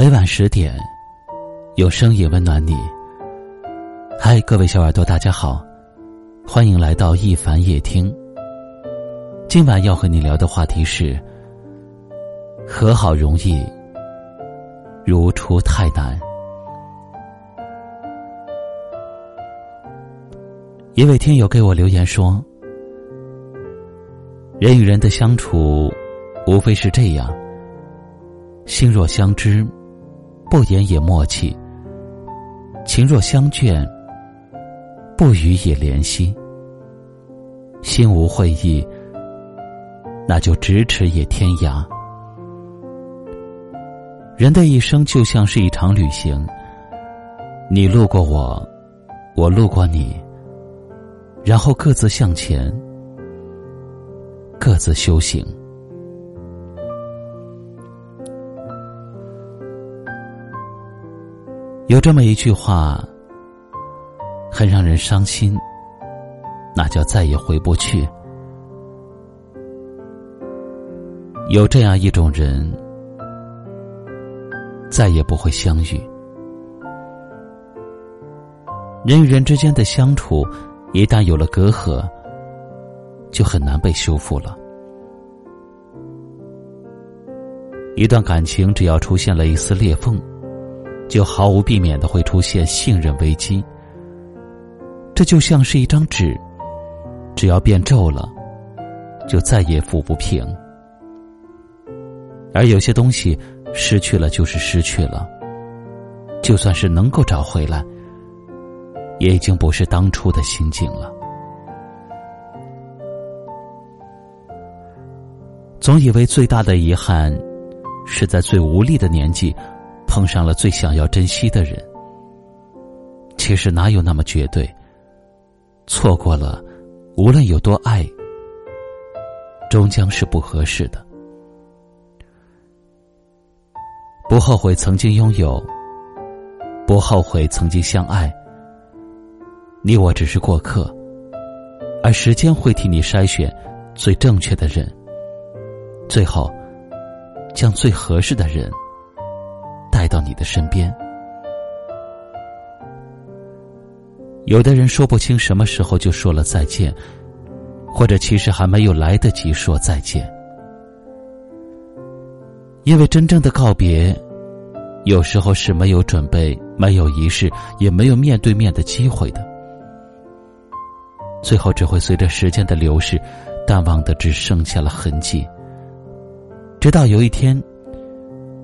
每晚十点，有声音温暖你。嗨，各位小耳朵，大家好，欢迎来到一凡夜听。今晚要和你聊的话题是：和好容易，如初太难。一位听友给我留言说：“人与人的相处，无非是这样，心若相知。”不言也默契，情若相眷；不语也怜惜，心无会意，那就咫尺也天涯。人的一生就像是一场旅行，你路过我，我路过你，然后各自向前，各自修行。有这么一句话，很让人伤心，那叫再也回不去。有这样一种人，再也不会相遇。人与人之间的相处，一旦有了隔阂，就很难被修复了。一段感情，只要出现了一丝裂缝。就毫无避免的会出现信任危机。这就像是一张纸，只要变皱了，就再也抚不平。而有些东西失去了就是失去了，就算是能够找回来，也已经不是当初的心境了。总以为最大的遗憾，是在最无力的年纪。碰上了最想要珍惜的人，其实哪有那么绝对？错过了，无论有多爱，终将是不合适的。不后悔曾经拥有，不后悔曾经相爱。你我只是过客，而时间会替你筛选最正确的人，最后将最合适的人。到你的身边。有的人说不清什么时候就说了再见，或者其实还没有来得及说再见。因为真正的告别，有时候是没有准备、没有仪式、也没有面对面的机会的，最后只会随着时间的流逝，淡忘的只剩下了痕迹。直到有一天。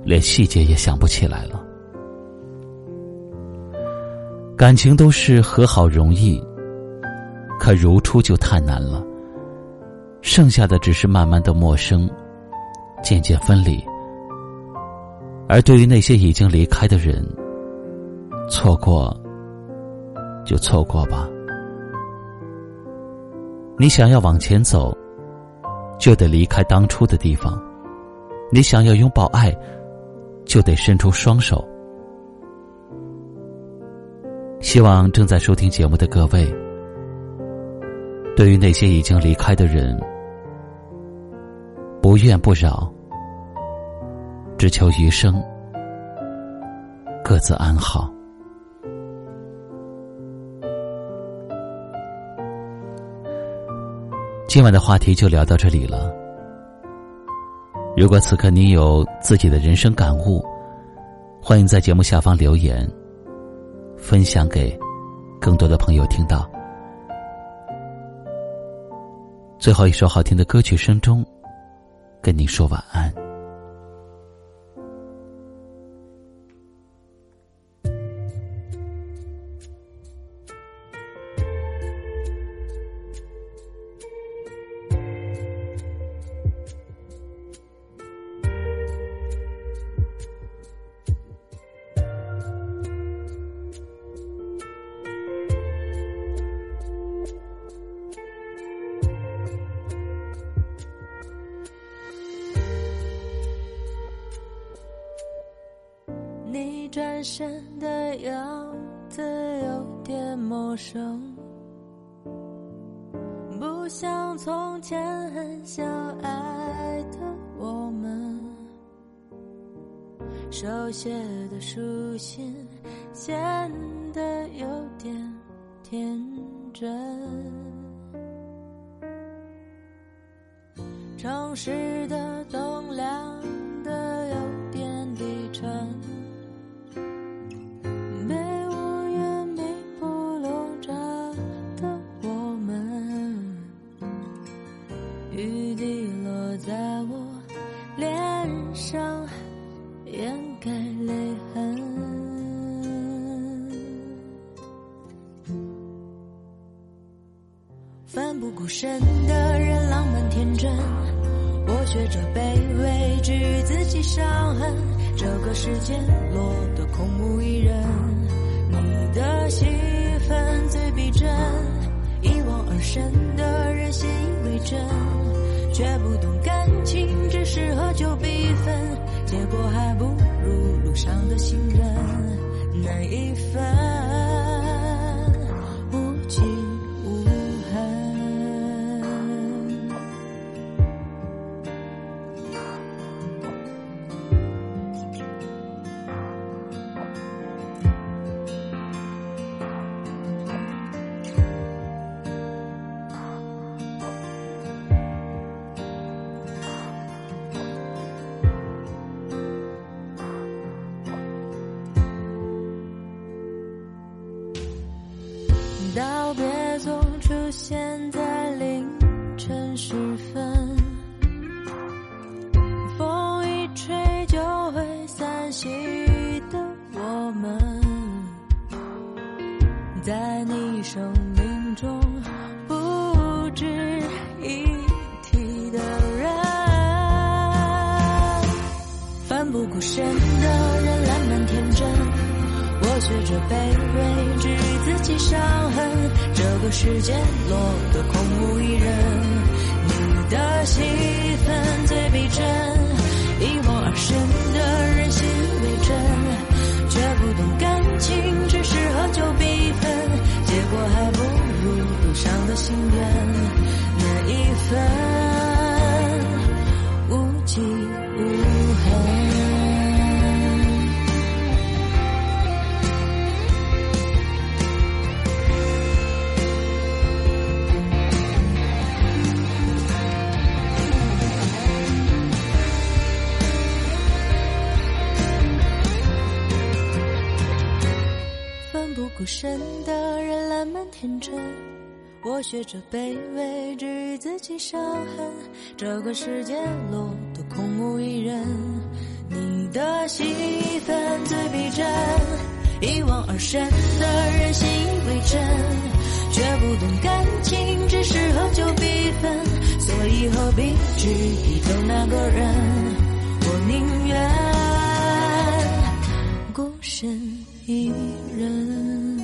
连细节也想不起来了。感情都是和好容易，可如初就太难了。剩下的只是慢慢的陌生，渐渐分离。而对于那些已经离开的人，错过就错过吧。你想要往前走，就得离开当初的地方。你想要拥抱爱。就得伸出双手。希望正在收听节目的各位，对于那些已经离开的人，不怨不扰，只求余生各自安好。今晚的话题就聊到这里了。如果此刻你有自己的人生感悟，欢迎在节目下方留言，分享给更多的朋友听到。最后一首好听的歌曲声中，跟你说晚安。你转身的样子有点陌生，不像从前很相爱的我们。手写的书信显得有点天真。城市的灯奋不顾身的人浪漫天真，我学着卑微治愈自己伤痕。这个世界落得空无一人，你的戏份最逼真，一往而深的人信以为真，却不懂感情只适合久必分。结果还不如路上的行人那一份。时分，风一吹就会散席的我们，在你生命中不值一提的人，奋不顾身的人烂漫天真，我学着卑微治愈自己伤痕。这个世界落得空无一人，的戏份最逼真，孤身的人烂漫天真，我学着卑微治愈自己伤痕。这个世界落得空无一人，你的戏份最逼真，一往而深的人心以为真，却不懂感情只适合久必分，所以何必去依靠那个人？我宁愿孤身一人。